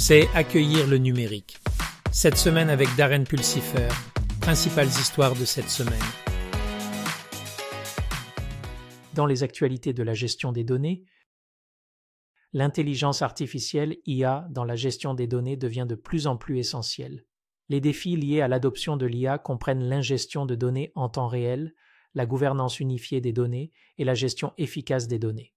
c'est accueillir le numérique. Cette semaine avec Darren Pulsifer, principales histoires de cette semaine. Dans les actualités de la gestion des données, l'intelligence artificielle IA dans la gestion des données devient de plus en plus essentielle. Les défis liés à l'adoption de l'IA comprennent l'ingestion de données en temps réel, la gouvernance unifiée des données et la gestion efficace des données.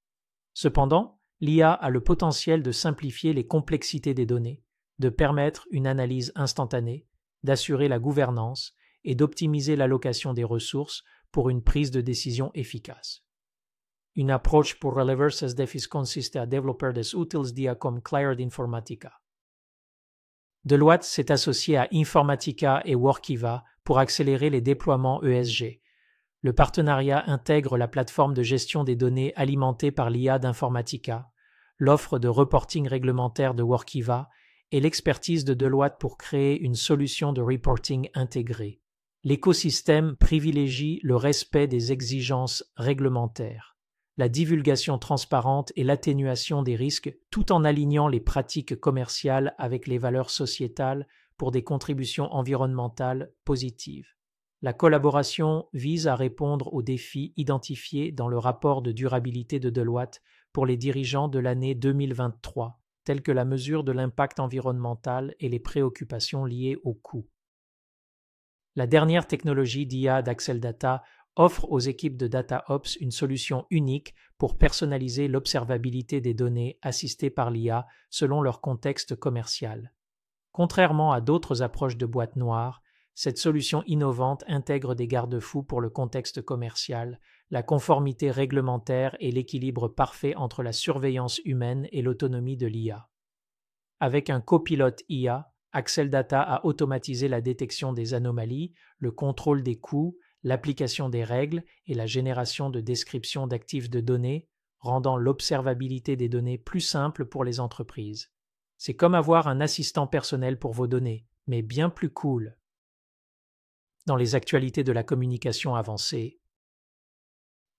Cependant, l'IA a le potentiel de simplifier les complexités des données, de permettre une analyse instantanée, d'assurer la gouvernance et d'optimiser l'allocation des ressources pour une prise de décision efficace. Une approche pour relever ces défis consiste à développer des outils d'IA comme Cloud Informatica. Deloitte s'est associé à Informatica et Workiva pour accélérer les déploiements ESG, le partenariat intègre la plateforme de gestion des données alimentée par l'IA d'Informatica, l'offre de reporting réglementaire de Workiva et l'expertise de Deloitte pour créer une solution de reporting intégrée. L'écosystème privilégie le respect des exigences réglementaires, la divulgation transparente et l'atténuation des risques tout en alignant les pratiques commerciales avec les valeurs sociétales pour des contributions environnementales positives. La collaboration vise à répondre aux défis identifiés dans le rapport de durabilité de Deloitte pour les dirigeants de l'année 2023, tels que la mesure de l'impact environnemental et les préoccupations liées au coût. La dernière technologie d'IA d'Axel Data offre aux équipes de DataOps une solution unique pour personnaliser l'observabilité des données assistées par l'IA selon leur contexte commercial. Contrairement à d'autres approches de boîte noire, cette solution innovante intègre des garde-fous pour le contexte commercial, la conformité réglementaire et l'équilibre parfait entre la surveillance humaine et l'autonomie de l'IA. Avec un copilote IA, Axel Data a automatisé la détection des anomalies, le contrôle des coûts, l'application des règles et la génération de descriptions d'actifs de données, rendant l'observabilité des données plus simple pour les entreprises. C'est comme avoir un assistant personnel pour vos données, mais bien plus cool dans les actualités de la communication avancée.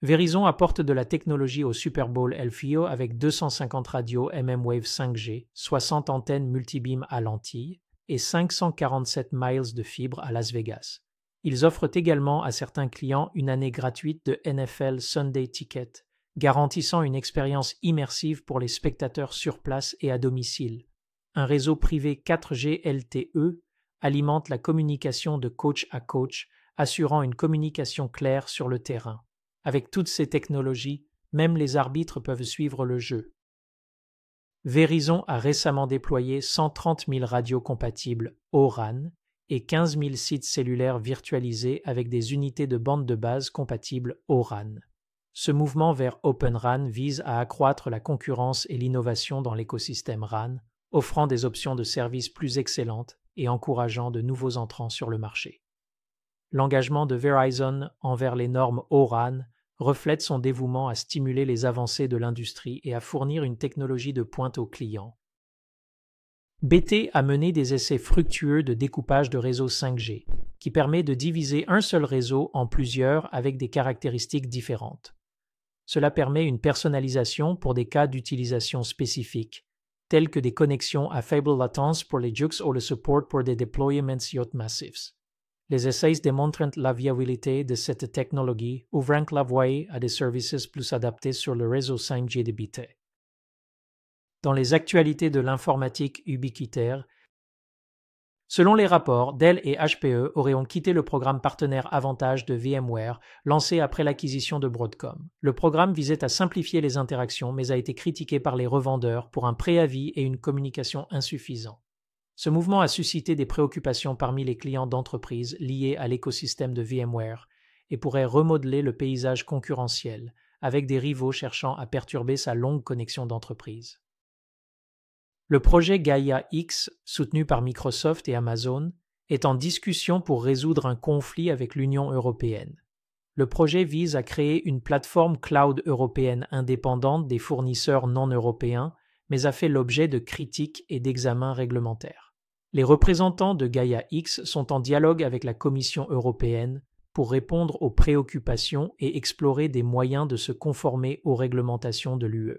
Verizon apporte de la technologie au Super Bowl LFIO avec 250 radios mmWave 5G, 60 antennes multibeam à lentilles et 547 miles de fibres à Las Vegas. Ils offrent également à certains clients une année gratuite de NFL Sunday Ticket, garantissant une expérience immersive pour les spectateurs sur place et à domicile. Un réseau privé 4G LTE alimente la communication de coach à coach, assurant une communication claire sur le terrain. Avec toutes ces technologies, même les arbitres peuvent suivre le jeu. Verizon a récemment déployé 130 000 radios compatibles O-RAN et 15 000 sites cellulaires virtualisés avec des unités de bande de base compatibles O-RAN. Ce mouvement vers Open RAN vise à accroître la concurrence et l'innovation dans l'écosystème RAN, offrant des options de services plus excellentes et encourageant de nouveaux entrants sur le marché. L'engagement de Verizon envers les normes ORAN reflète son dévouement à stimuler les avancées de l'industrie et à fournir une technologie de pointe aux clients. BT a mené des essais fructueux de découpage de réseaux 5G, qui permet de diviser un seul réseau en plusieurs avec des caractéristiques différentes. Cela permet une personnalisation pour des cas d'utilisation spécifiques, tels que des connexions à faible latence pour les JUX ou le support pour des deployments yacht massifs. Les essais démontrent la viabilité de cette technologie, ouvrant la voie à des services plus adaptés sur le réseau 5G de BT. Dans les actualités de l'informatique ubiquitaire, Selon les rapports, Dell et HPE auraient quitté le programme partenaire Avantage de VMware lancé après l'acquisition de Broadcom. Le programme visait à simplifier les interactions mais a été critiqué par les revendeurs pour un préavis et une communication insuffisants. Ce mouvement a suscité des préoccupations parmi les clients d'entreprises liés à l'écosystème de VMware et pourrait remodeler le paysage concurrentiel, avec des rivaux cherchant à perturber sa longue connexion d'entreprise. Le projet Gaia X, soutenu par Microsoft et Amazon, est en discussion pour résoudre un conflit avec l'Union européenne. Le projet vise à créer une plateforme cloud européenne indépendante des fournisseurs non européens, mais a fait l'objet de critiques et d'examens réglementaires. Les représentants de Gaia X sont en dialogue avec la Commission européenne pour répondre aux préoccupations et explorer des moyens de se conformer aux réglementations de l'UE.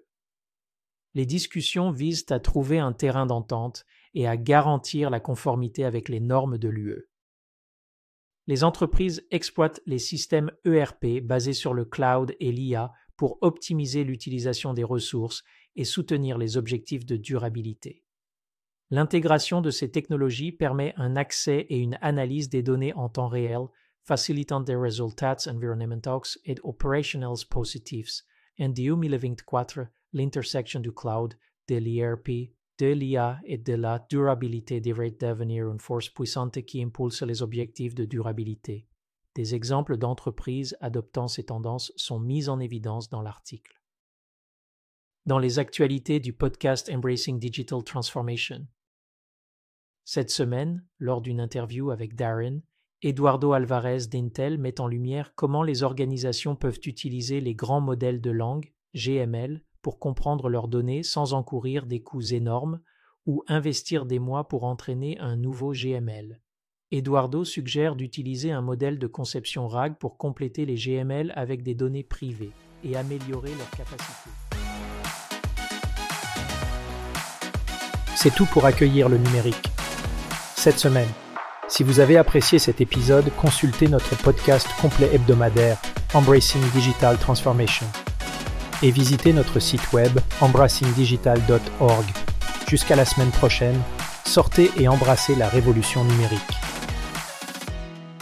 Les discussions visent à trouver un terrain d'entente et à garantir la conformité avec les normes de l'UE. Les entreprises exploitent les systèmes ERP basés sur le cloud et l'IA pour optimiser l'utilisation des ressources et soutenir les objectifs de durabilité. L'intégration de ces technologies permet un accès et une analyse des données en temps réel, facilitant des résultats environnementaux et opérationnels positifs, en 2024 l'intersection du cloud, de l'ERP, de l'IA et de la durabilité devrait devenir une force puissante qui impulse les objectifs de durabilité. Des exemples d'entreprises adoptant ces tendances sont mis en évidence dans l'article. Dans les actualités du podcast Embracing Digital Transformation. Cette semaine, lors d'une interview avec Darren, Eduardo Alvarez d'Intel met en lumière comment les organisations peuvent utiliser les grands modèles de langue, GML, pour comprendre leurs données sans encourir des coûts énormes ou investir des mois pour entraîner un nouveau GML. Eduardo suggère d'utiliser un modèle de conception RAG pour compléter les GML avec des données privées et améliorer leur capacité. C'est tout pour accueillir le numérique. Cette semaine, si vous avez apprécié cet épisode, consultez notre podcast complet hebdomadaire Embracing Digital Transformation et visitez notre site web embrassingdigital.org. Jusqu'à la semaine prochaine, sortez et embrassez la révolution numérique.